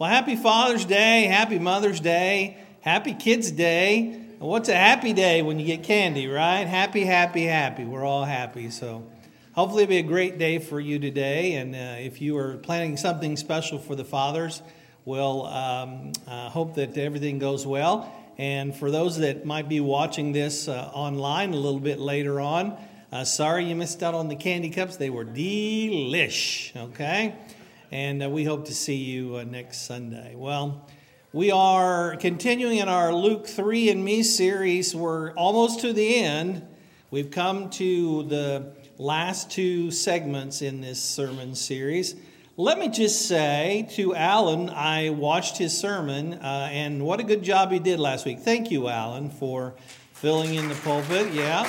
Well, happy Father's Day, happy Mother's Day, happy Kids Day. What's a happy day when you get candy, right? Happy, happy, happy. We're all happy. So hopefully it'll be a great day for you today. And uh, if you are planning something special for the fathers, we'll um, uh, hope that everything goes well. And for those that might be watching this uh, online a little bit later on, uh, sorry you missed out on the candy cups. They were delish, okay? And uh, we hope to see you uh, next Sunday. Well, we are continuing in our Luke 3 and Me series. We're almost to the end. We've come to the last two segments in this sermon series. Let me just say to Alan, I watched his sermon, uh, and what a good job he did last week. Thank you, Alan, for filling in the pulpit. Yeah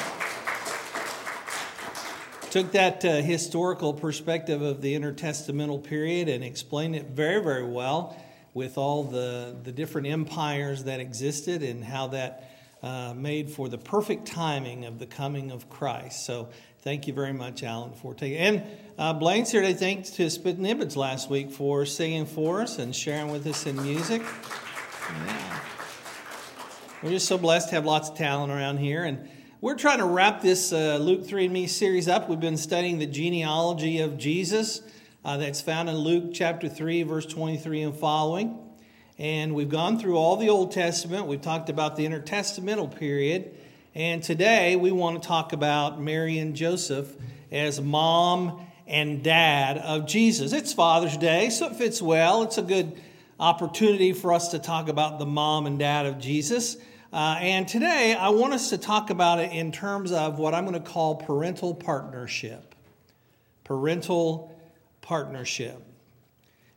took that uh, historical perspective of the intertestamental period and explained it very, very well with all the, the different empires that existed and how that uh, made for the perfect timing of the coming of Christ. So thank you very much, Alan, for taking And uh, Blaine's here today. Thanks to Spit Nibbids last week for singing for us and sharing with us in music. Yeah. We're just so blessed to have lots of talent around here. And we're trying to wrap this uh, Luke 3 and Me series up. We've been studying the genealogy of Jesus uh, that's found in Luke chapter 3, verse 23 and following. And we've gone through all the Old Testament. We've talked about the intertestamental period. And today we want to talk about Mary and Joseph as mom and dad of Jesus. It's Father's Day, so it fits well. It's a good opportunity for us to talk about the mom and dad of Jesus. Uh, and today, I want us to talk about it in terms of what I'm going to call parental partnership. Parental partnership.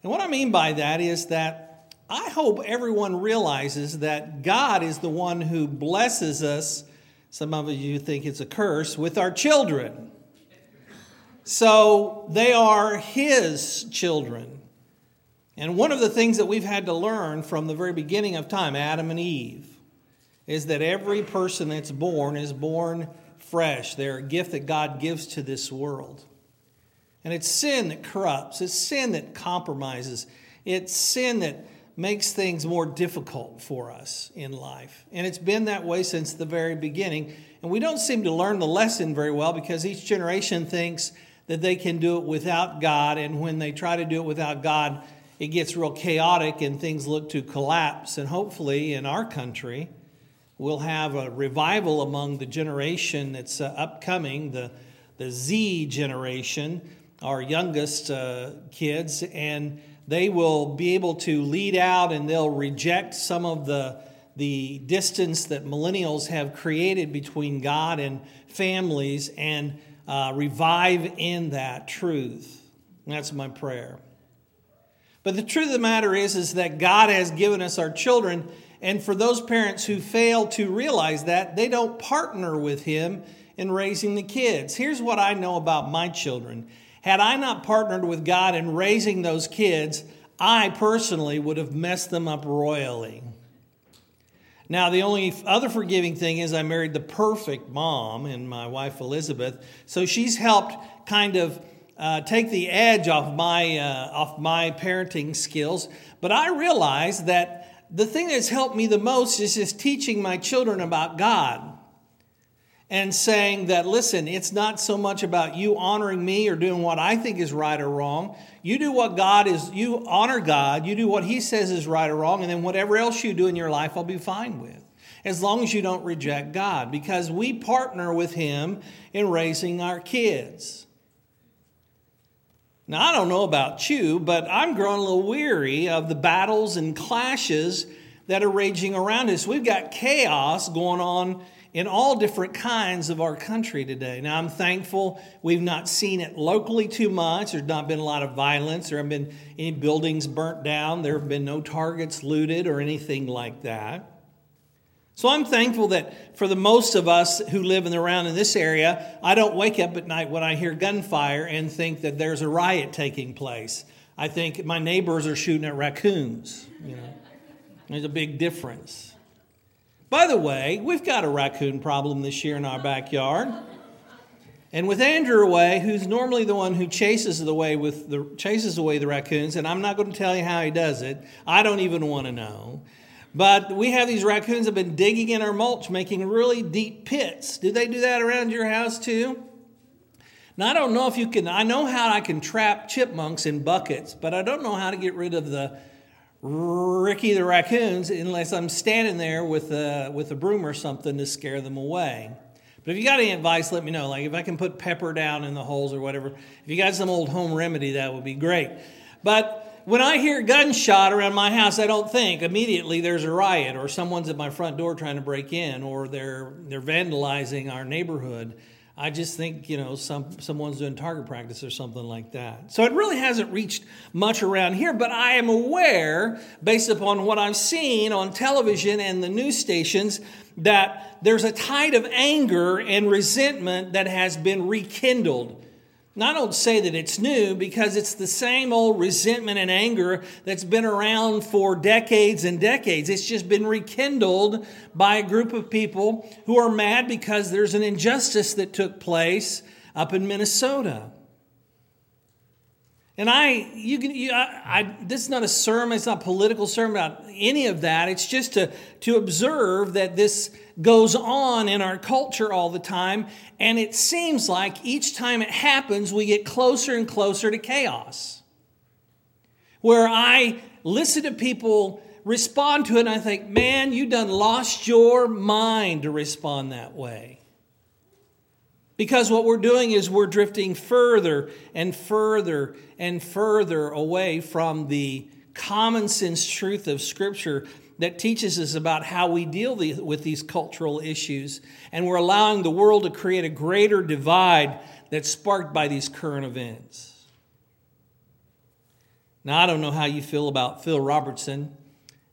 And what I mean by that is that I hope everyone realizes that God is the one who blesses us. Some of you think it's a curse with our children. So they are His children. And one of the things that we've had to learn from the very beginning of time, Adam and Eve, is that every person that's born is born fresh. They're a gift that God gives to this world. And it's sin that corrupts, it's sin that compromises, it's sin that makes things more difficult for us in life. And it's been that way since the very beginning. And we don't seem to learn the lesson very well because each generation thinks that they can do it without God. And when they try to do it without God, it gets real chaotic and things look to collapse. And hopefully, in our country, we'll have a revival among the generation that's uh, upcoming, the, the Z generation, our youngest uh, kids, and they will be able to lead out and they'll reject some of the, the distance that millennials have created between God and families and uh, revive in that truth. That's my prayer. But the truth of the matter is, is that God has given us our children and for those parents who fail to realize that, they don't partner with him in raising the kids. Here's what I know about my children. Had I not partnered with God in raising those kids, I personally would have messed them up royally. Now, the only other forgiving thing is I married the perfect mom and my wife Elizabeth, so she's helped kind of uh, take the edge off my uh, off my parenting skills. But I realize that the thing that's helped me the most is just teaching my children about God and saying that, listen, it's not so much about you honoring me or doing what I think is right or wrong. You do what God is, you honor God, you do what He says is right or wrong, and then whatever else you do in your life, I'll be fine with. As long as you don't reject God, because we partner with Him in raising our kids. Now, I don't know about you, but I'm growing a little weary of the battles and clashes that are raging around us. We've got chaos going on in all different kinds of our country today. Now, I'm thankful we've not seen it locally too much. There's not been a lot of violence. There haven't been any buildings burnt down. There have been no targets looted or anything like that. So I'm thankful that for the most of us who live around in this area, I don't wake up at night when I hear gunfire and think that there's a riot taking place. I think my neighbors are shooting at raccoons. You know, there's a big difference. By the way, we've got a raccoon problem this year in our backyard. And with Andrew away, who's normally the one who chases the way with the chases away the raccoons, and I'm not going to tell you how he does it. I don't even want to know. But we have these raccoons have been digging in our mulch, making really deep pits. Do they do that around your house too? Now I don't know if you can. I know how I can trap chipmunks in buckets, but I don't know how to get rid of the Ricky the raccoons unless I'm standing there with a, with a broom or something to scare them away. But if you got any advice, let me know. Like if I can put pepper down in the holes or whatever. If you got some old home remedy, that would be great. But when I hear gunshot around my house, I don't think immediately there's a riot or someone's at my front door trying to break in or they're they're vandalizing our neighborhood. I just think, you know, some, someone's doing target practice or something like that. So it really hasn't reached much around here, but I am aware, based upon what I've seen on television and the news stations, that there's a tide of anger and resentment that has been rekindled now, I don't say that it's new because it's the same old resentment and anger that's been around for decades and decades. It's just been rekindled by a group of people who are mad because there's an injustice that took place up in Minnesota. And I, you can, you, I, I, this is not a sermon, it's not a political sermon about any of that. It's just to, to observe that this goes on in our culture all the time. And it seems like each time it happens, we get closer and closer to chaos. Where I listen to people respond to it and I think, man, you done lost your mind to respond that way. Because what we're doing is we're drifting further and further and further away from the common sense truth of Scripture that teaches us about how we deal with these cultural issues. And we're allowing the world to create a greater divide that's sparked by these current events. Now, I don't know how you feel about Phil Robertson.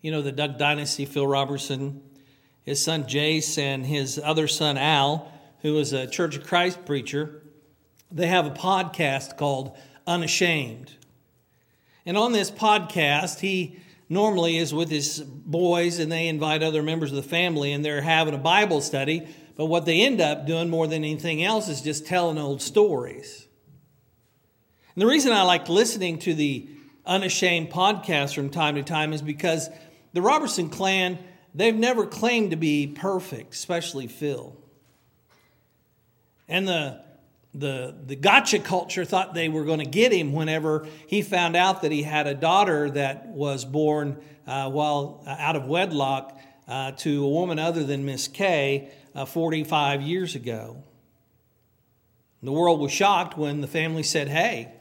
You know, the Duck Dynasty, Phil Robertson, his son Jace, and his other son Al, who is a Church of Christ preacher. They have a podcast called Unashamed. And on this podcast, he normally is with his boys and they invite other members of the family and they're having a Bible study. But what they end up doing more than anything else is just telling old stories. And the reason I like listening to the Unashamed podcast from time to time is because the Robertson clan, they've never claimed to be perfect, especially Phil. And the the, the gotcha culture thought they were going to get him whenever he found out that he had a daughter that was born uh, while uh, out of wedlock uh, to a woman other than Miss Kay uh, 45 years ago. The world was shocked when the family said, Hey,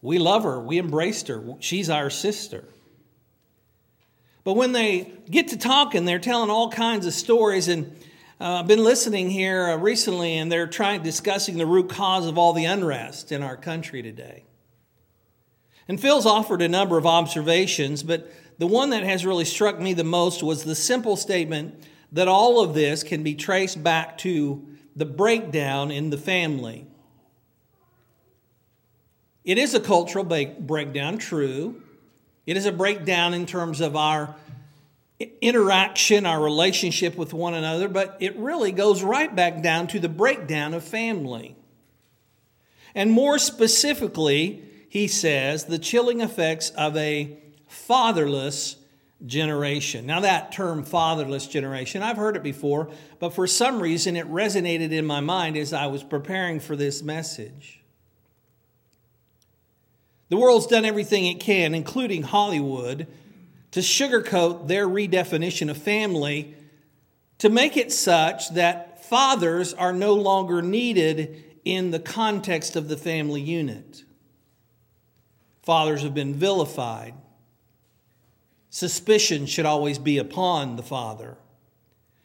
we love her, we embraced her, she's our sister. But when they get to talking, they're telling all kinds of stories and uh, I've been listening here uh, recently, and they're trying discussing the root cause of all the unrest in our country today. And Phil's offered a number of observations, but the one that has really struck me the most was the simple statement that all of this can be traced back to the breakdown in the family. It is a cultural breakdown, true. It is a breakdown in terms of our interaction, our relationship with one another, but it really goes right back down to the breakdown of family. And more specifically, he says, the chilling effects of a fatherless generation. Now, that term, fatherless generation, I've heard it before, but for some reason it resonated in my mind as I was preparing for this message. The world's done everything it can, including Hollywood, to sugarcoat their redefinition of family to make it such that fathers are no longer needed in the context of the family unit. Fathers have been vilified. Suspicion should always be upon the father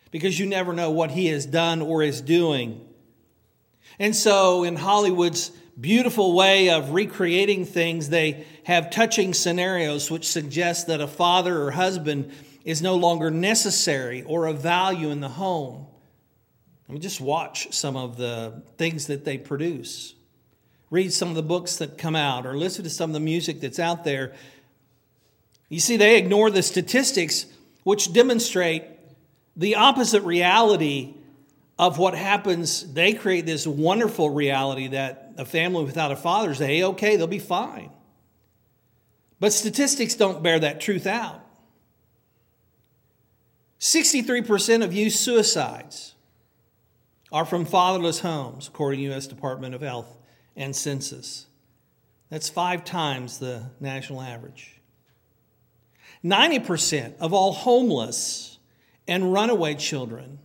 because you never know what he has done or is doing. And so, in Hollywood's beautiful way of recreating things. They have touching scenarios which suggest that a father or husband is no longer necessary or of value in the home. I mean, just watch some of the things that they produce. Read some of the books that come out or listen to some of the music that's out there. You see, they ignore the statistics which demonstrate the opposite reality of what happens, they create this wonderful reality that a family without a father is a okay, they'll be fine. But statistics don't bear that truth out. 63% of youth suicides are from fatherless homes, according to U.S. Department of Health and Census. That's five times the national average. 90% of all homeless and runaway children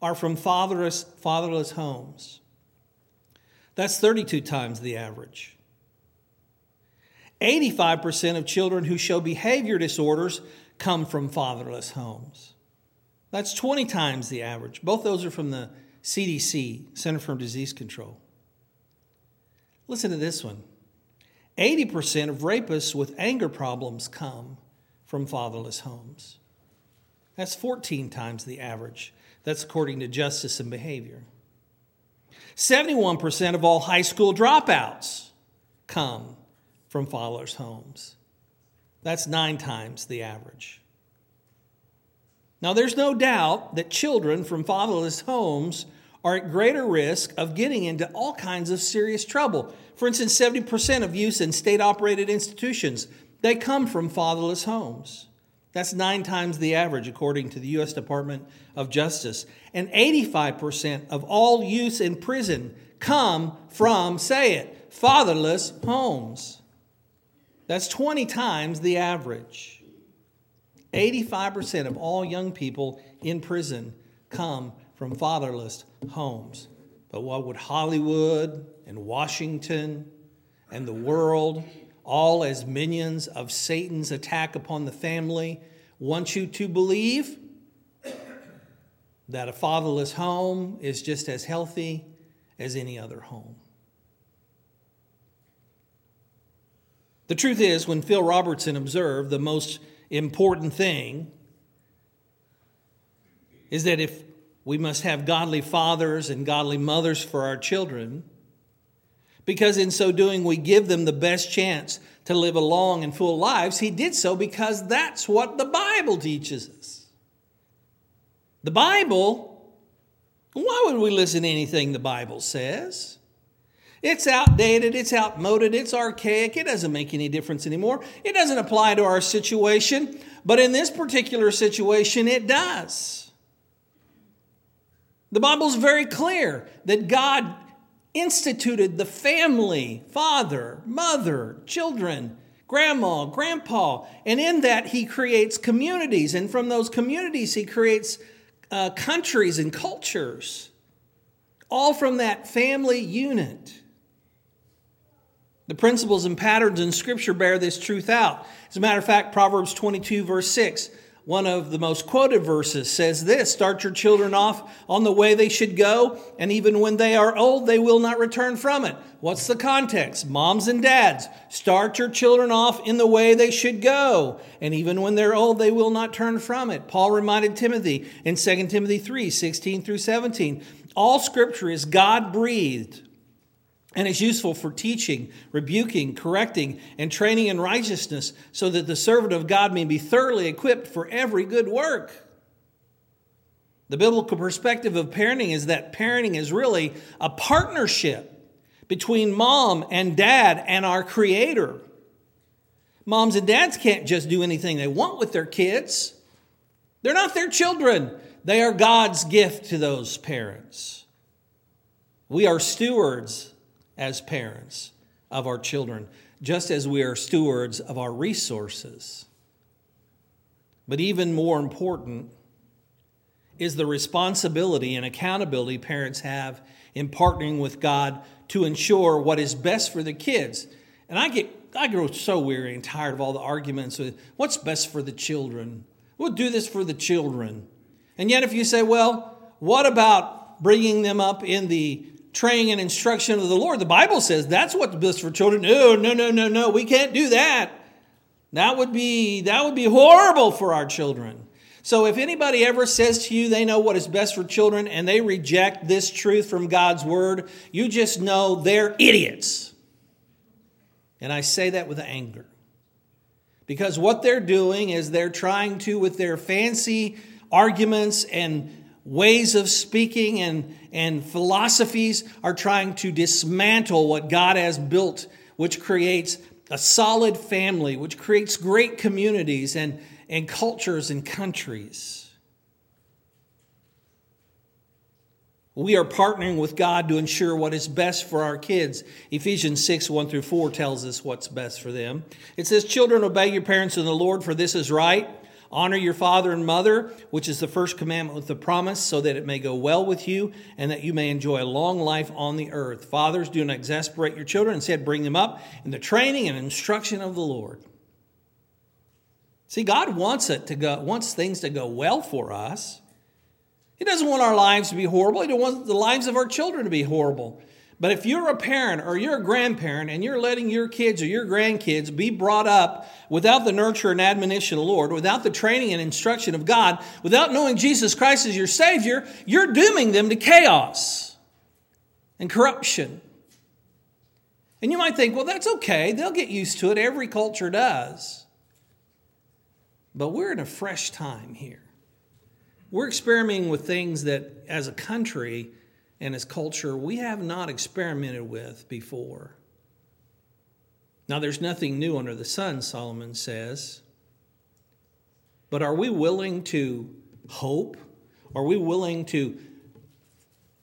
are from fatherless, fatherless homes. That's 32 times the average. 85% of children who show behavior disorders come from fatherless homes. That's 20 times the average. Both those are from the CDC, Center for Disease Control. Listen to this one 80% of rapists with anger problems come from fatherless homes. That's 14 times the average. That's according to Justice and Behavior. 71% of all high school dropouts come from fatherless homes. That's nine times the average. Now, there's no doubt that children from fatherless homes are at greater risk of getting into all kinds of serious trouble. For instance, 70% of youth in state operated institutions, they come from fatherless homes. That's nine times the average, according to the U.S. Department of Justice. And 85% of all youths in prison come from, say it, fatherless homes. That's 20 times the average. 85% of all young people in prison come from fatherless homes. But what would Hollywood and Washington and the world all as minions of Satan's attack upon the family, want you to believe that a fatherless home is just as healthy as any other home. The truth is, when Phil Robertson observed, the most important thing is that if we must have godly fathers and godly mothers for our children, because in so doing we give them the best chance to live a long and full lives. He did so because that's what the Bible teaches us. The Bible, why would we listen to anything the Bible says? It's outdated, it's outmoded, it's archaic, it doesn't make any difference anymore. It doesn't apply to our situation, but in this particular situation, it does. The Bible's very clear that God instituted the family father, mother, children, grandma, grandpa. And in that, he creates communities. And from those communities, he creates uh, countries and cultures, all from that family unit. The principles and patterns in Scripture bear this truth out. As a matter of fact, Proverbs 22, verse 6 one of the most quoted verses says this Start your children off on the way they should go, and even when they are old, they will not return from it. What's the context? Moms and dads, start your children off in the way they should go, and even when they're old, they will not turn from it. Paul reminded Timothy in 2 Timothy 3 16 through 17. All scripture is God breathed and is useful for teaching, rebuking, correcting, and training in righteousness, so that the servant of God may be thoroughly equipped for every good work. The biblical perspective of parenting is that parenting is really a partnership between mom and dad and our Creator. Moms and dads can't just do anything they want with their kids, they're not their children, they are God's gift to those parents. We are stewards as parents of our children, just as we are stewards of our resources. But even more important is the responsibility and accountability parents have in partnering with God to ensure what is best for the kids. And I get I grow so weary and tired of all the arguments with what's best for the children. We'll do this for the children. And yet if you say, well, what about bringing them up in the training and instruction of the Lord. The Bible says that's what's best for children. No, no, no, no, no. We can't do that. That would be that would be horrible for our children. So if anybody ever says to you they know what is best for children and they reject this truth from God's word, you just know they're idiots. And I say that with anger. Because what they're doing is they're trying to with their fancy arguments and ways of speaking and, and philosophies are trying to dismantle what God has built, which creates a solid family, which creates great communities and, and cultures and countries. We are partnering with God to ensure what is best for our kids. Ephesians 6 1 through 4 tells us what's best for them. It says, Children, obey your parents in the Lord, for this is right. Honor your father and mother, which is the first commandment with the promise, so that it may go well with you and that you may enjoy a long life on the earth. Fathers, do not exasperate your children. Instead, bring them up in the training and instruction of the Lord. See, God wants it to go, wants things to go well for us. He doesn't want our lives to be horrible. He doesn't want the lives of our children to be horrible. But if you're a parent or you're a grandparent and you're letting your kids or your grandkids be brought up without the nurture and admonition of the Lord, without the training and instruction of God, without knowing Jesus Christ as your Savior, you're dooming them to chaos and corruption. And you might think, well, that's okay. They'll get used to it. Every culture does. But we're in a fresh time here. We're experimenting with things that, as a country and as culture, we have not experimented with before. Now, there's nothing new under the sun, Solomon says. But are we willing to hope? Are we willing to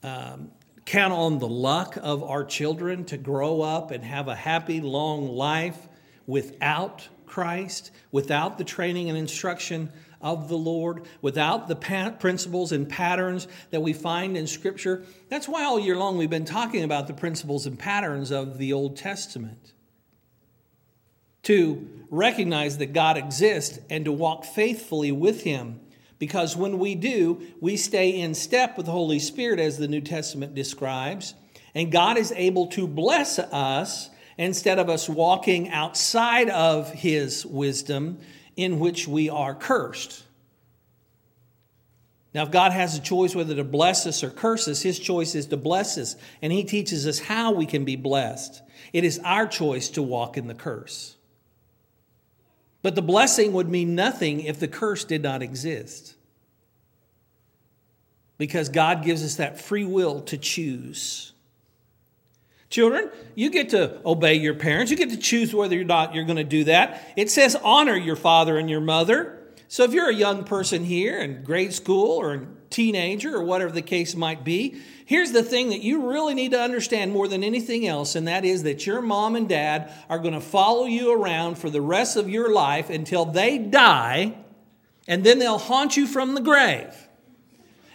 um, count on the luck of our children to grow up and have a happy, long life without Christ, without the training and instruction of the Lord, without the principles and patterns that we find in Scripture. That's why all year long we've been talking about the principles and patterns of the Old Testament. To recognize that God exists and to walk faithfully with Him. Because when we do, we stay in step with the Holy Spirit, as the New Testament describes, and God is able to bless us instead of us walking outside of His wisdom in which we are cursed. Now, if God has a choice whether to bless us or curse us, His choice is to bless us, and He teaches us how we can be blessed. It is our choice to walk in the curse. But the blessing would mean nothing if the curse did not exist. Because God gives us that free will to choose. Children, you get to obey your parents. You get to choose whether or not you're going to do that. It says honor your father and your mother. So if you're a young person here in grade school or a teenager or whatever the case might be, here's the thing that you really need to understand more than anything else, and that is that your mom and dad are going to follow you around for the rest of your life until they die, and then they'll haunt you from the grave.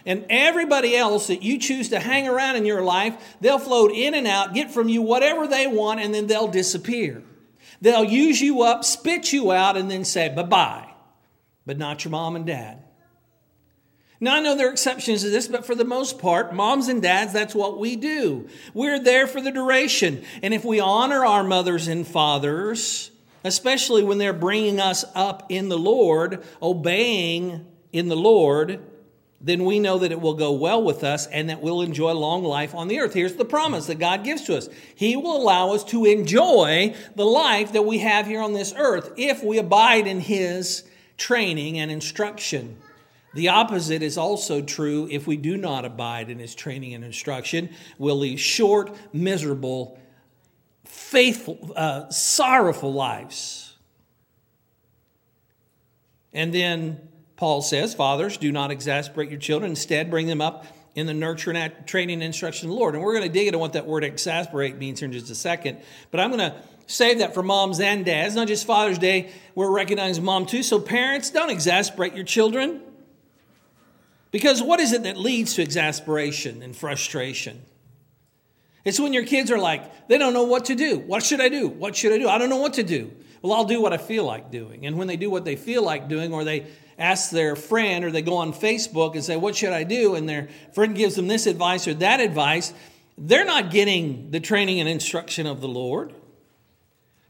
And everybody else that you choose to hang around in your life, they'll float in and out, get from you whatever they want, and then they'll disappear. They'll use you up, spit you out, and then say bye bye, but not your mom and dad. Now, I know there are exceptions to this, but for the most part, moms and dads, that's what we do. We're there for the duration. And if we honor our mothers and fathers, especially when they're bringing us up in the Lord, obeying in the Lord, then we know that it will go well with us and that we'll enjoy long life on the earth. Here's the promise that God gives to us He will allow us to enjoy the life that we have here on this earth if we abide in His training and instruction. The opposite is also true if we do not abide in His training and instruction. We'll lead short, miserable, faithful, uh, sorrowful lives. And then Paul says, Fathers, do not exasperate your children. Instead, bring them up in the nurture and training and instruction of the Lord. And we're going to dig into what that word exasperate means here in just a second. But I'm going to save that for moms and dads. Not just Father's Day, we're recognizing mom too. So, parents, don't exasperate your children. Because what is it that leads to exasperation and frustration? It's when your kids are like, they don't know what to do. What should I do? What should I do? I don't know what to do. Well, I'll do what I feel like doing. And when they do what they feel like doing, or they ask their friend or they go on Facebook and say, What should I do? And their friend gives them this advice or that advice, they're not getting the training and instruction of the Lord.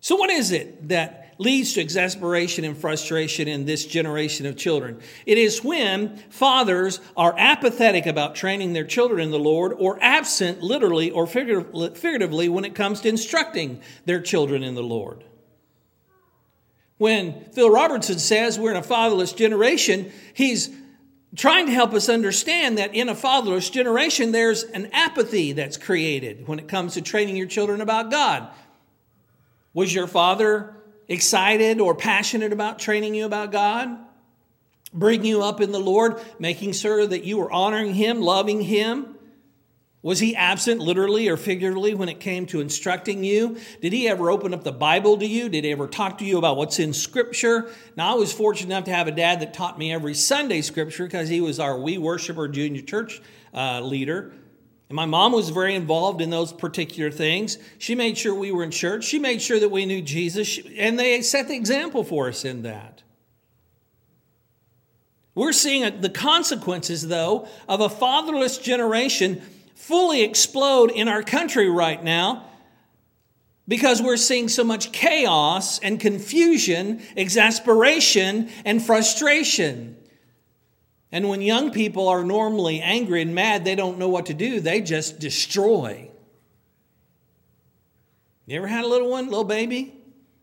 So, what is it that leads to exasperation and frustration in this generation of children? It is when fathers are apathetic about training their children in the Lord or absent, literally or figuratively, when it comes to instructing their children in the Lord. When Phil Robertson says we're in a fatherless generation, he's trying to help us understand that in a fatherless generation, there's an apathy that's created when it comes to training your children about God. Was your father excited or passionate about training you about God? Bringing you up in the Lord, making sure that you were honoring Him, loving Him? Was he absent literally or figuratively when it came to instructing you? Did he ever open up the Bible to you? Did he ever talk to you about what's in Scripture? Now, I was fortunate enough to have a dad that taught me every Sunday Scripture because he was our We Worshiper Junior Church uh, leader. And my mom was very involved in those particular things. She made sure we were in church. She made sure that we knew Jesus, and they set the example for us in that. We're seeing the consequences, though, of a fatherless generation fully explode in our country right now because we're seeing so much chaos and confusion, exasperation, and frustration. And when young people are normally angry and mad, they don't know what to do, they just destroy. You ever had a little one, little baby?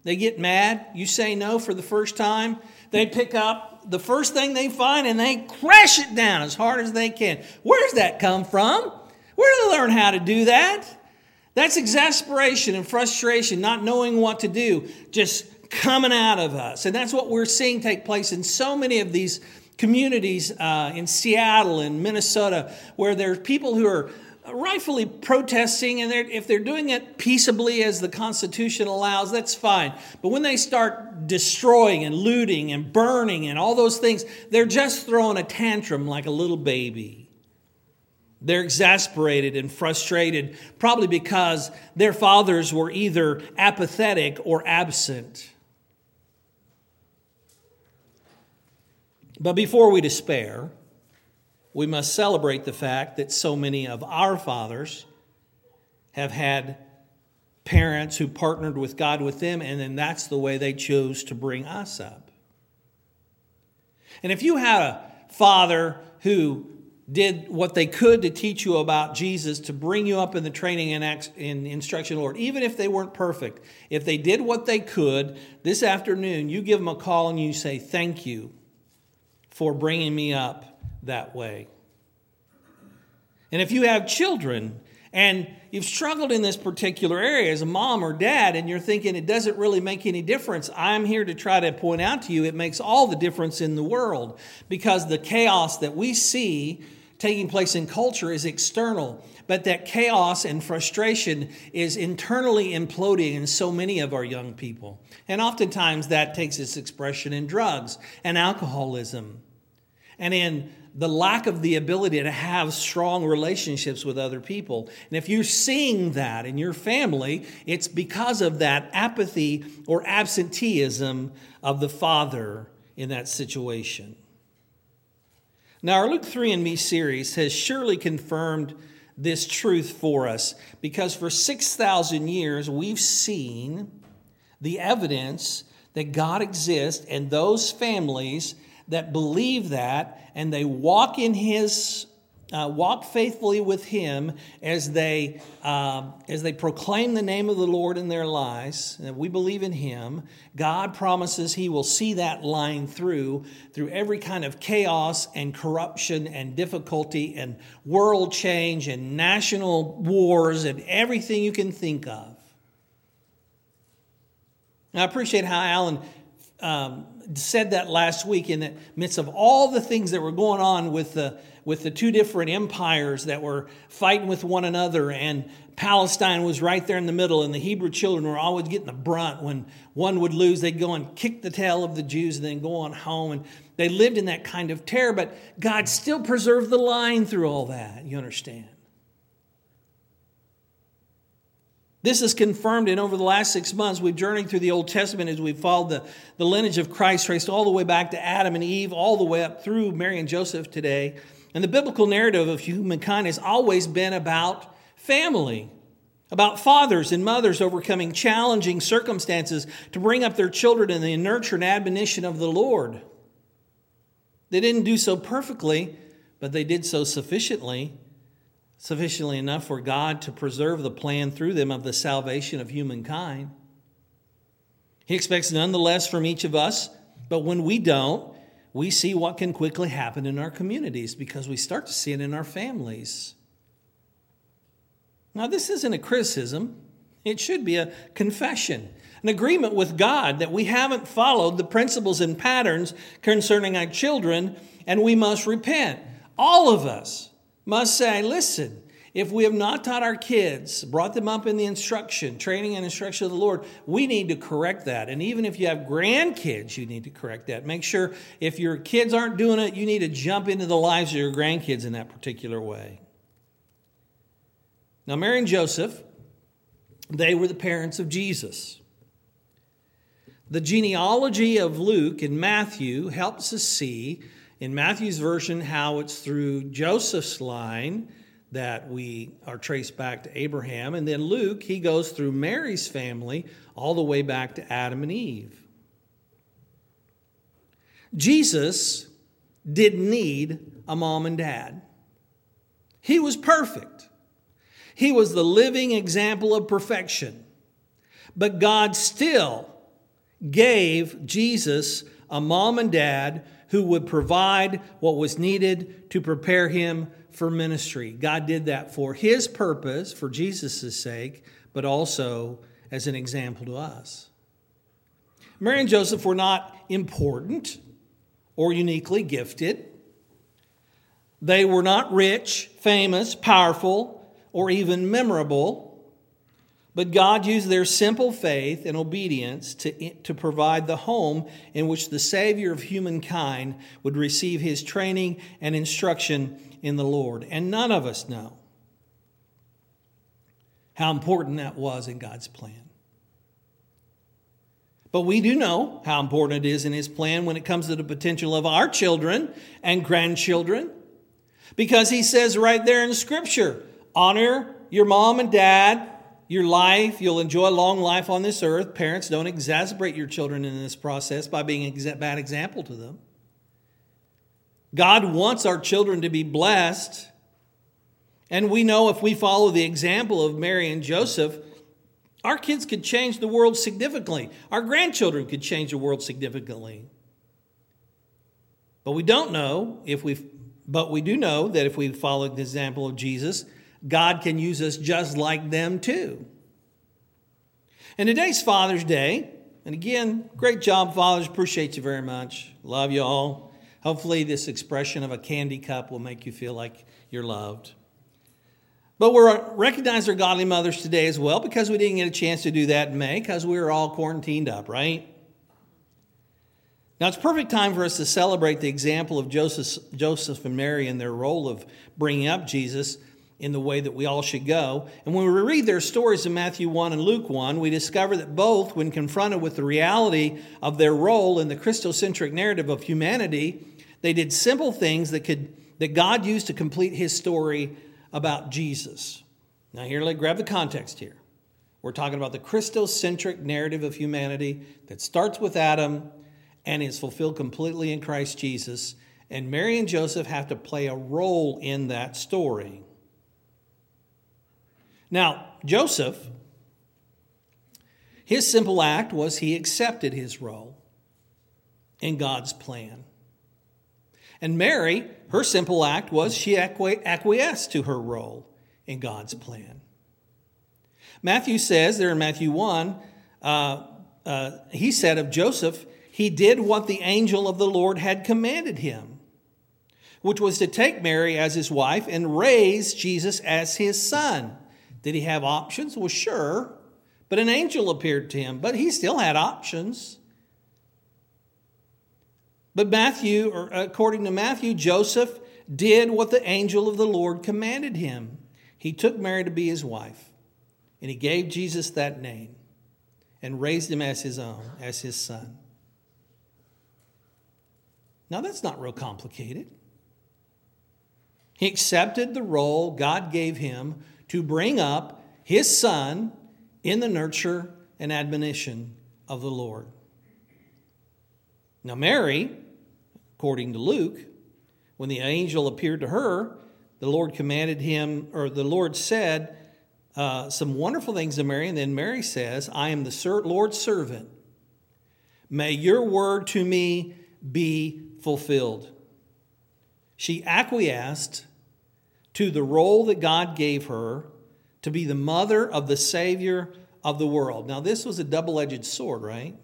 They get mad, you say no for the first time, they pick up the first thing they find and they crash it down as hard as they can. Where does that come from? Where do they learn how to do that? That's exasperation and frustration, not knowing what to do, just coming out of us. And that's what we're seeing take place in so many of these communities uh, in Seattle and Minnesota, where there's people who are rightfully protesting, and they're, if they're doing it peaceably as the Constitution allows, that's fine. But when they start destroying and looting and burning and all those things, they're just throwing a tantrum like a little baby. They're exasperated and frustrated, probably because their fathers were either apathetic or absent. But before we despair, we must celebrate the fact that so many of our fathers have had parents who partnered with God with them, and then that's the way they chose to bring us up. And if you had a father who did what they could to teach you about Jesus, to bring you up in the training and, in instruction, Lord. Even if they weren't perfect, if they did what they could this afternoon, you give them a call and you say, Thank you for bringing me up that way. And if you have children and you've struggled in this particular area as a mom or dad, and you're thinking it doesn't really make any difference, I'm here to try to point out to you it makes all the difference in the world because the chaos that we see taking place in culture is external, but that chaos and frustration is internally imploding in so many of our young people. And oftentimes that takes its expression in drugs and alcoholism and in the lack of the ability to have strong relationships with other people. And if you're seeing that in your family, it's because of that apathy or absenteeism of the father in that situation. Now, our Luke 3 and Me series has surely confirmed this truth for us because for 6,000 years we've seen the evidence that God exists and those families that believe that and they walk in His uh, walk faithfully with Him as they, uh, as they proclaim the name of the Lord in their lives, and we believe in Him, God promises He will see that line through, through every kind of chaos and corruption and difficulty and world change and national wars and everything you can think of. I appreciate how Alan um, said that last week in the midst of all the things that were going on with the with the two different empires that were fighting with one another, and Palestine was right there in the middle, and the Hebrew children were always getting the brunt. When one would lose, they'd go and kick the tail of the Jews and then go on home. And they lived in that kind of terror, but God still preserved the line through all that. You understand? This is confirmed, and over the last six months, we've journeyed through the Old Testament as we've followed the, the lineage of Christ, traced all the way back to Adam and Eve, all the way up through Mary and Joseph today. And the biblical narrative of humankind has always been about family, about fathers and mothers overcoming challenging circumstances to bring up their children in the nurture and admonition of the Lord. They didn't do so perfectly, but they did so sufficiently, sufficiently enough for God to preserve the plan through them of the salvation of humankind. He expects none the less from each of us, but when we don't, we see what can quickly happen in our communities because we start to see it in our families. Now, this isn't a criticism, it should be a confession, an agreement with God that we haven't followed the principles and patterns concerning our children and we must repent. All of us must say, listen, if we have not taught our kids, brought them up in the instruction, training and instruction of the Lord, we need to correct that. And even if you have grandkids, you need to correct that. Make sure if your kids aren't doing it, you need to jump into the lives of your grandkids in that particular way. Now, Mary and Joseph, they were the parents of Jesus. The genealogy of Luke and Matthew helps us see in Matthew's version how it's through Joseph's line that we are traced back to Abraham. And then Luke, he goes through Mary's family all the way back to Adam and Eve. Jesus didn't need a mom and dad, he was perfect. He was the living example of perfection. But God still gave Jesus a mom and dad who would provide what was needed to prepare him for ministry. God did that for his purpose, for Jesus' sake, but also as an example to us. Mary and Joseph were not important or uniquely gifted. They were not rich, famous, powerful, or even memorable. But God used their simple faith and obedience to, to provide the home in which the Savior of humankind would receive his training and instruction in the Lord. And none of us know how important that was in God's plan. But we do know how important it is in His plan when it comes to the potential of our children and grandchildren. Because He says right there in Scripture honor your mom and dad, your life. You'll enjoy a long life on this earth. Parents, don't exasperate your children in this process by being a bad example to them. God wants our children to be blessed. And we know if we follow the example of Mary and Joseph, our kids could change the world significantly. Our grandchildren could change the world significantly. But we don't know if we but we do know that if we follow the example of Jesus, God can use us just like them too. And today's Father's Day, and again, great job, fathers. Appreciate you very much. Love you all. Hopefully, this expression of a candy cup will make you feel like you're loved. But we're recognize our godly mothers today as well because we didn't get a chance to do that in May because we were all quarantined up, right? Now, it's perfect time for us to celebrate the example of Joseph, Joseph and Mary and their role of bringing up Jesus in the way that we all should go. And when we read their stories in Matthew 1 and Luke 1, we discover that both, when confronted with the reality of their role in the Christocentric narrative of humanity, they did simple things that could that God used to complete his story about Jesus. Now here let grab the context here. We're talking about the Christocentric narrative of humanity that starts with Adam and is fulfilled completely in Christ Jesus. And Mary and Joseph have to play a role in that story. Now, Joseph, his simple act was he accepted his role in God's plan. And Mary, her simple act was she acquiesced to her role in God's plan. Matthew says there in Matthew 1, uh, uh, he said of Joseph, he did what the angel of the Lord had commanded him, which was to take Mary as his wife and raise Jesus as his son. Did he have options? Well, sure. But an angel appeared to him, but he still had options. But Matthew, or uh, according to Matthew, Joseph did what the angel of the Lord commanded him. He took Mary to be his wife, and he gave Jesus that name and raised him as his own, as his son. Now, that's not real complicated. He accepted the role God gave him to bring up his son in the nurture and admonition of the Lord. Now, Mary, according to Luke, when the angel appeared to her, the Lord commanded him, or the Lord said uh, some wonderful things to Mary. And then Mary says, I am the Lord's servant. May your word to me be fulfilled. She acquiesced to the role that God gave her to be the mother of the Savior of the world. Now, this was a double edged sword, right?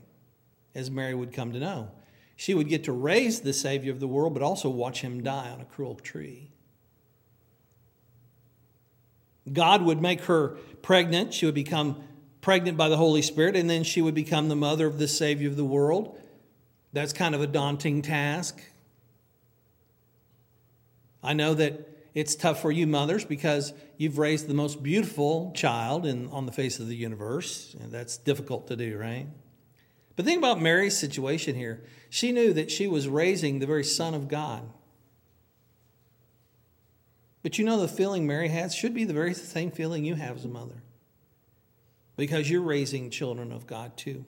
As Mary would come to know. She would get to raise the Savior of the world, but also watch him die on a cruel tree. God would make her pregnant. She would become pregnant by the Holy Spirit, and then she would become the mother of the Savior of the world. That's kind of a daunting task. I know that it's tough for you mothers because you've raised the most beautiful child in, on the face of the universe. And that's difficult to do, right? But think about Mary's situation here. She knew that she was raising the very Son of God. But you know, the feeling Mary has should be the very same feeling you have as a mother because you're raising children of God too.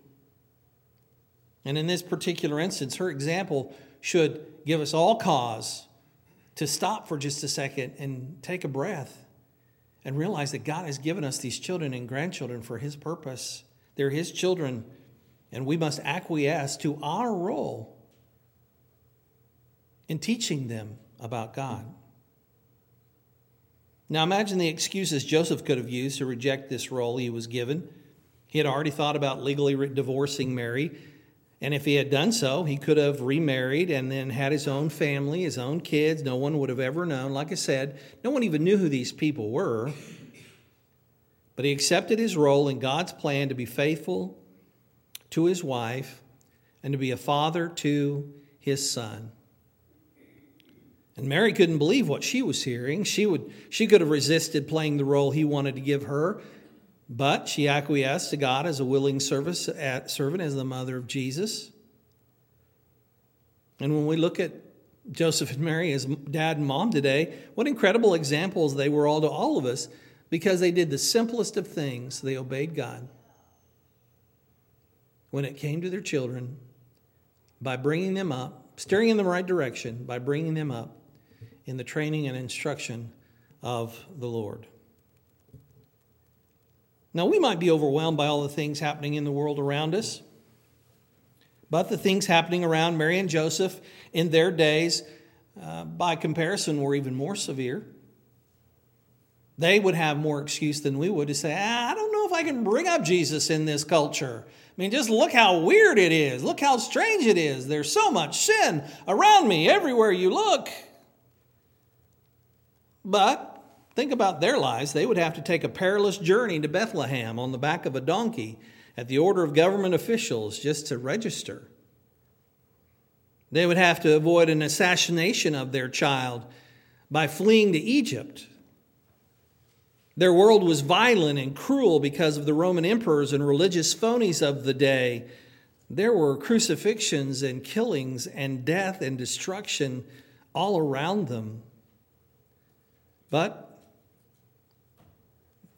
And in this particular instance, her example should give us all cause to stop for just a second and take a breath and realize that God has given us these children and grandchildren for His purpose. They're His children, and we must acquiesce to our role in teaching them about God. Now imagine the excuses Joseph could have used to reject this role he was given. He had already thought about legally divorcing Mary. And if he had done so, he could have remarried and then had his own family, his own kids. No one would have ever known. Like I said, no one even knew who these people were. But he accepted his role in God's plan to be faithful to his wife and to be a father to his son. And Mary couldn't believe what she was hearing. She, would, she could have resisted playing the role he wanted to give her, but she acquiesced to God as a willing service, uh, servant, as the mother of Jesus. And when we look at Joseph and Mary as dad and mom today, what incredible examples they were all to all of us because they did the simplest of things. They obeyed God. When it came to their children, by bringing them up, steering in the right direction, by bringing them up in the training and instruction of the Lord. Now, we might be overwhelmed by all the things happening in the world around us, but the things happening around Mary and Joseph in their days, uh, by comparison, were even more severe. They would have more excuse than we would to say, ah, I don't know if I can bring up Jesus in this culture. I mean, just look how weird it is. Look how strange it is. There's so much sin around me everywhere you look. But Think about their lives. They would have to take a perilous journey to Bethlehem on the back of a donkey at the order of government officials just to register. They would have to avoid an assassination of their child by fleeing to Egypt. Their world was violent and cruel because of the Roman emperors and religious phonies of the day. There were crucifixions and killings and death and destruction all around them. But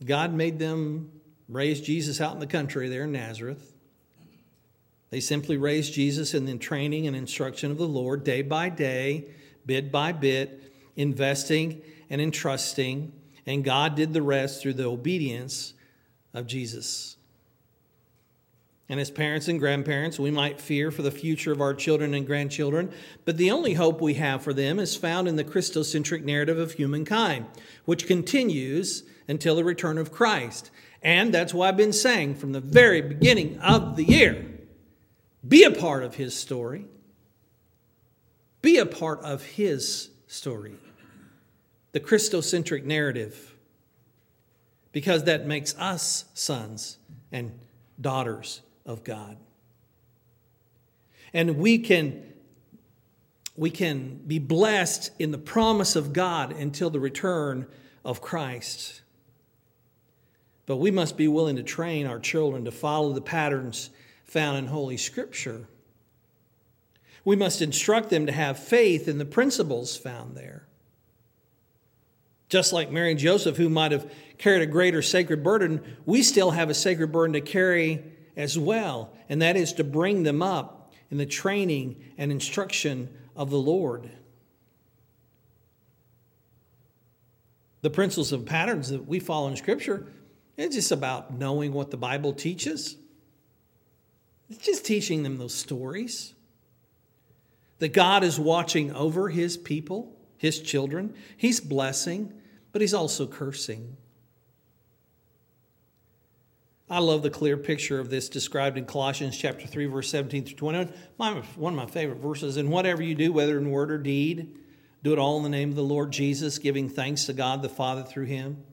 God made them raise Jesus out in the country there in Nazareth. They simply raised Jesus in the training and instruction of the Lord day by day, bit by bit, investing and entrusting, and God did the rest through the obedience of Jesus. And as parents and grandparents, we might fear for the future of our children and grandchildren, but the only hope we have for them is found in the Christocentric narrative of humankind, which continues until the return of Christ. And that's why I've been saying from the very beginning of the year be a part of his story. Be a part of his story, the Christocentric narrative, because that makes us sons and daughters of God. And we can, we can be blessed in the promise of God until the return of Christ. But we must be willing to train our children to follow the patterns found in Holy Scripture. We must instruct them to have faith in the principles found there. Just like Mary and Joseph, who might have carried a greater sacred burden, we still have a sacred burden to carry as well, and that is to bring them up in the training and instruction of the Lord. The principles and patterns that we follow in Scripture, it's just about knowing what the Bible teaches. It's just teaching them those stories. that God is watching over his people, his children. He's blessing, but he's also cursing. I love the clear picture of this described in Colossians chapter 3, verse 17 through 21. one of my favorite verses. And whatever you do, whether in word or deed, do it all in the name of the Lord Jesus, giving thanks to God the Father through him.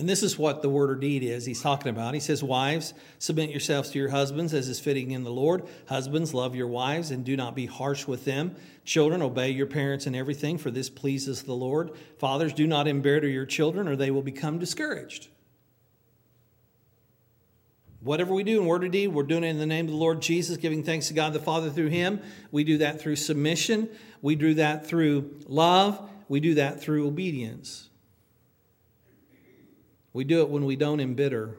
And this is what the word or deed is he's talking about. He says, Wives, submit yourselves to your husbands as is fitting in the Lord. Husbands, love your wives and do not be harsh with them. Children, obey your parents in everything, for this pleases the Lord. Fathers, do not embitter your children, or they will become discouraged. Whatever we do in word or deed, we're doing it in the name of the Lord Jesus, giving thanks to God the Father through Him. We do that through submission, we do that through love, we do that through obedience. We do it when we don't embitter.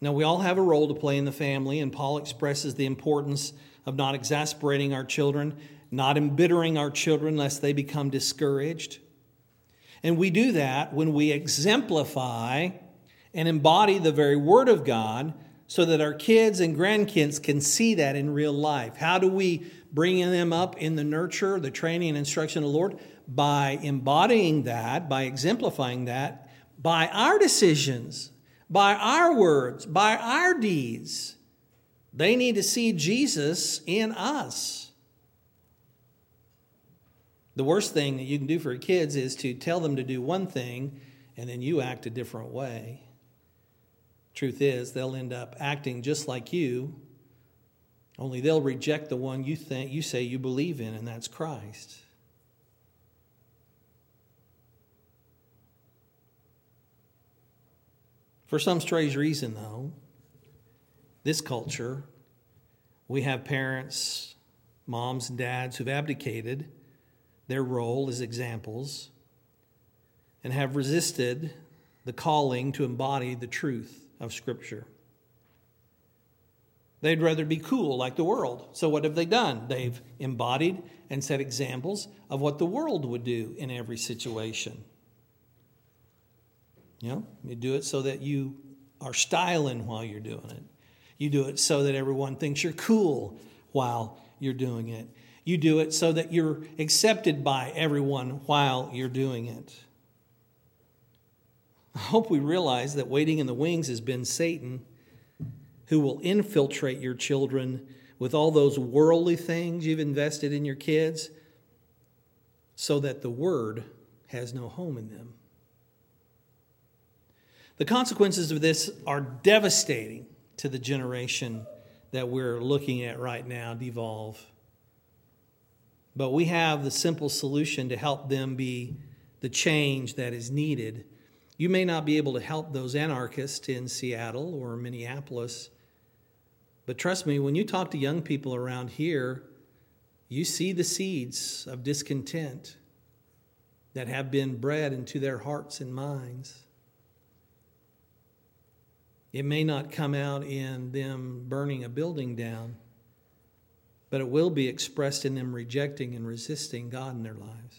Now, we all have a role to play in the family, and Paul expresses the importance of not exasperating our children, not embittering our children lest they become discouraged. And we do that when we exemplify and embody the very Word of God so that our kids and grandkids can see that in real life. How do we bring them up in the nurture, the training, and instruction of the Lord? By embodying that, by exemplifying that, by our decisions, by our words, by our deeds. They need to see Jesus in us. The worst thing that you can do for kids is to tell them to do one thing and then you act a different way. Truth is, they'll end up acting just like you, only they'll reject the one you think you say you believe in, and that's Christ. For some strange reason, though, this culture, we have parents, moms, and dads who've abdicated their role as examples and have resisted the calling to embody the truth of Scripture. They'd rather be cool like the world. So, what have they done? They've embodied and set examples of what the world would do in every situation. You know, you do it so that you are styling while you're doing it. You do it so that everyone thinks you're cool while you're doing it. You do it so that you're accepted by everyone while you're doing it. I hope we realize that waiting in the wings has been Satan who will infiltrate your children with all those worldly things you've invested in your kids so that the word has no home in them. The consequences of this are devastating to the generation that we're looking at right now devolve. But we have the simple solution to help them be the change that is needed. You may not be able to help those anarchists in Seattle or Minneapolis, but trust me, when you talk to young people around here, you see the seeds of discontent that have been bred into their hearts and minds. It may not come out in them burning a building down, but it will be expressed in them rejecting and resisting God in their lives.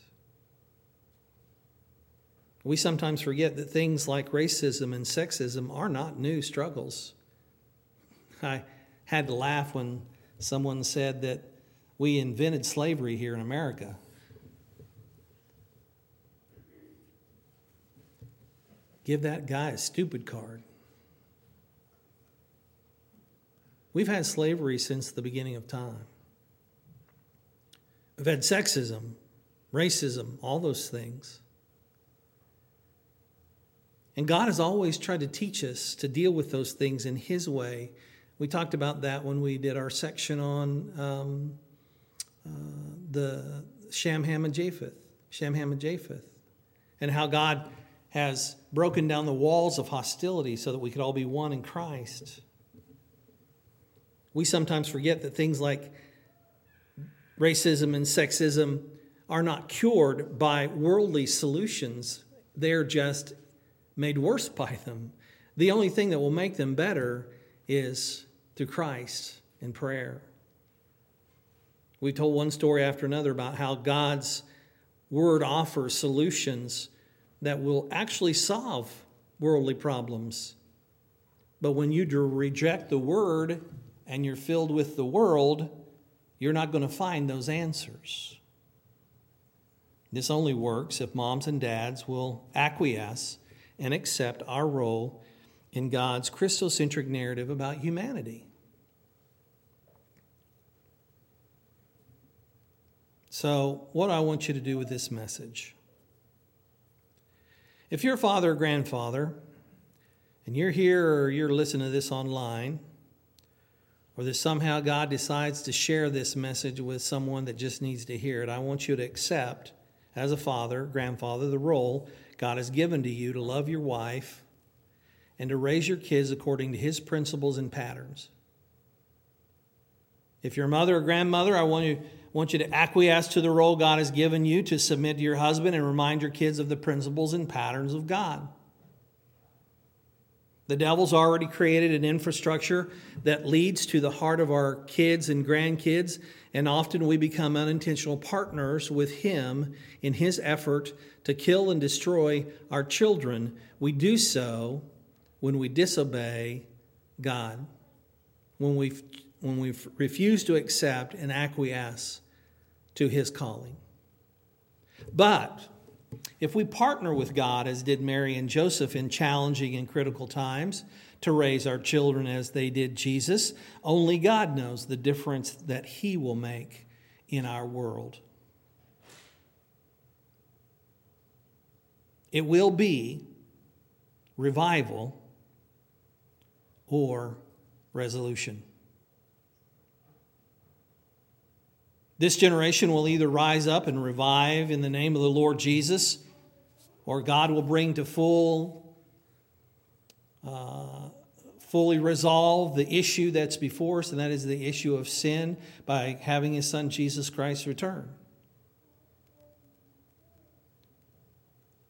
We sometimes forget that things like racism and sexism are not new struggles. I had to laugh when someone said that we invented slavery here in America. Give that guy a stupid card. We've had slavery since the beginning of time. We've had sexism, racism, all those things. And God has always tried to teach us to deal with those things in His way. We talked about that when we did our section on um, uh, the Shem, Ham, and Japheth, Shem, Ham, and Japheth, and how God has broken down the walls of hostility so that we could all be one in Christ. We sometimes forget that things like racism and sexism are not cured by worldly solutions, they're just made worse by them. The only thing that will make them better is through Christ and prayer. We've told one story after another about how God's word offers solutions that will actually solve worldly problems. But when you reject the word and you're filled with the world, you're not going to find those answers. This only works if moms and dads will acquiesce and accept our role in God's Christocentric narrative about humanity. So, what I want you to do with this message? If you're a father or grandfather, and you're here or you're listening to this online, or that somehow God decides to share this message with someone that just needs to hear it, I want you to accept, as a father, grandfather, the role God has given to you to love your wife and to raise your kids according to His principles and patterns. If you're a mother or grandmother, I want you, want you to acquiesce to the role God has given you to submit to your husband and remind your kids of the principles and patterns of God. The devil's already created an infrastructure that leads to the heart of our kids and grandkids, and often we become unintentional partners with him in his effort to kill and destroy our children. We do so when we disobey God, when we, when we refuse to accept and acquiesce to his calling. But if we partner with God, as did Mary and Joseph in challenging and critical times, to raise our children as they did Jesus, only God knows the difference that He will make in our world. It will be revival or resolution. This generation will either rise up and revive in the name of the Lord Jesus, or God will bring to full, uh, fully resolve the issue that's before us, and that is the issue of sin by having His Son Jesus Christ return.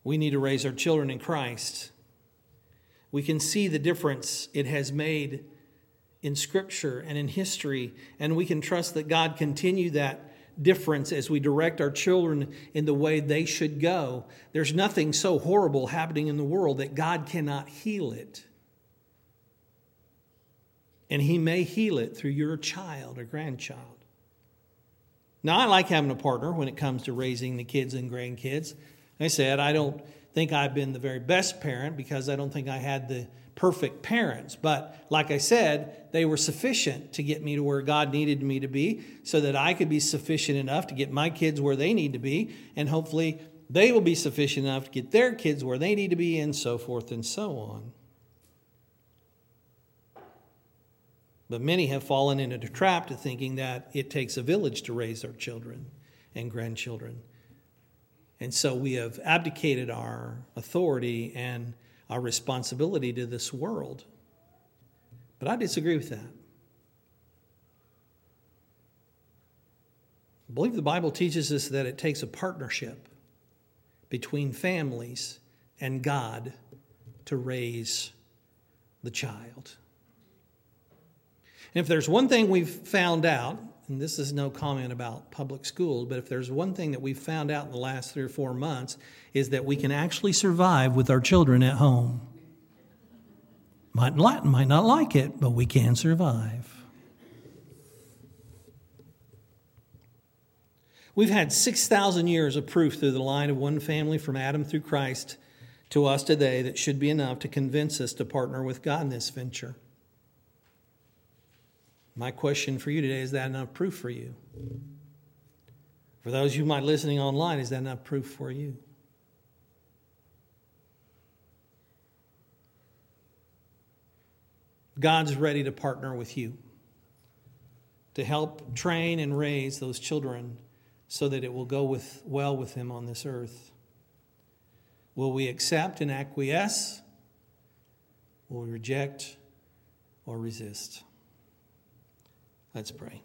We need to raise our children in Christ. We can see the difference it has made in Scripture and in history, and we can trust that God continue that difference as we direct our children in the way they should go. There's nothing so horrible happening in the world that God cannot heal it. And He may heal it through your child or grandchild. Now, I like having a partner when it comes to raising the kids and grandkids. I said, I don't think I've been the very best parent because I don't think I had the perfect parents. But like I said, they were sufficient to get me to where God needed me to be so that I could be sufficient enough to get my kids where they need to be. And hopefully, they will be sufficient enough to get their kids where they need to be, and so forth and so on. But many have fallen into the trap to thinking that it takes a village to raise our children and grandchildren. And so we have abdicated our authority and our responsibility to this world. But I disagree with that. I believe the Bible teaches us that it takes a partnership between families and God to raise the child. And if there's one thing we've found out, and this is no comment about public schools, but if there's one thing that we've found out in the last three or four months, is that we can actually survive with our children at home. Might, like, might not like it, but we can survive. We've had 6,000 years of proof through the line of one family from Adam through Christ to us today that should be enough to convince us to partner with God in this venture. My question for you today is that enough proof for you? For those of you might listening online, is that enough proof for you? God's ready to partner with you to help train and raise those children so that it will go with, well with Him on this earth. Will we accept and acquiesce? Will we reject or resist? Let's pray.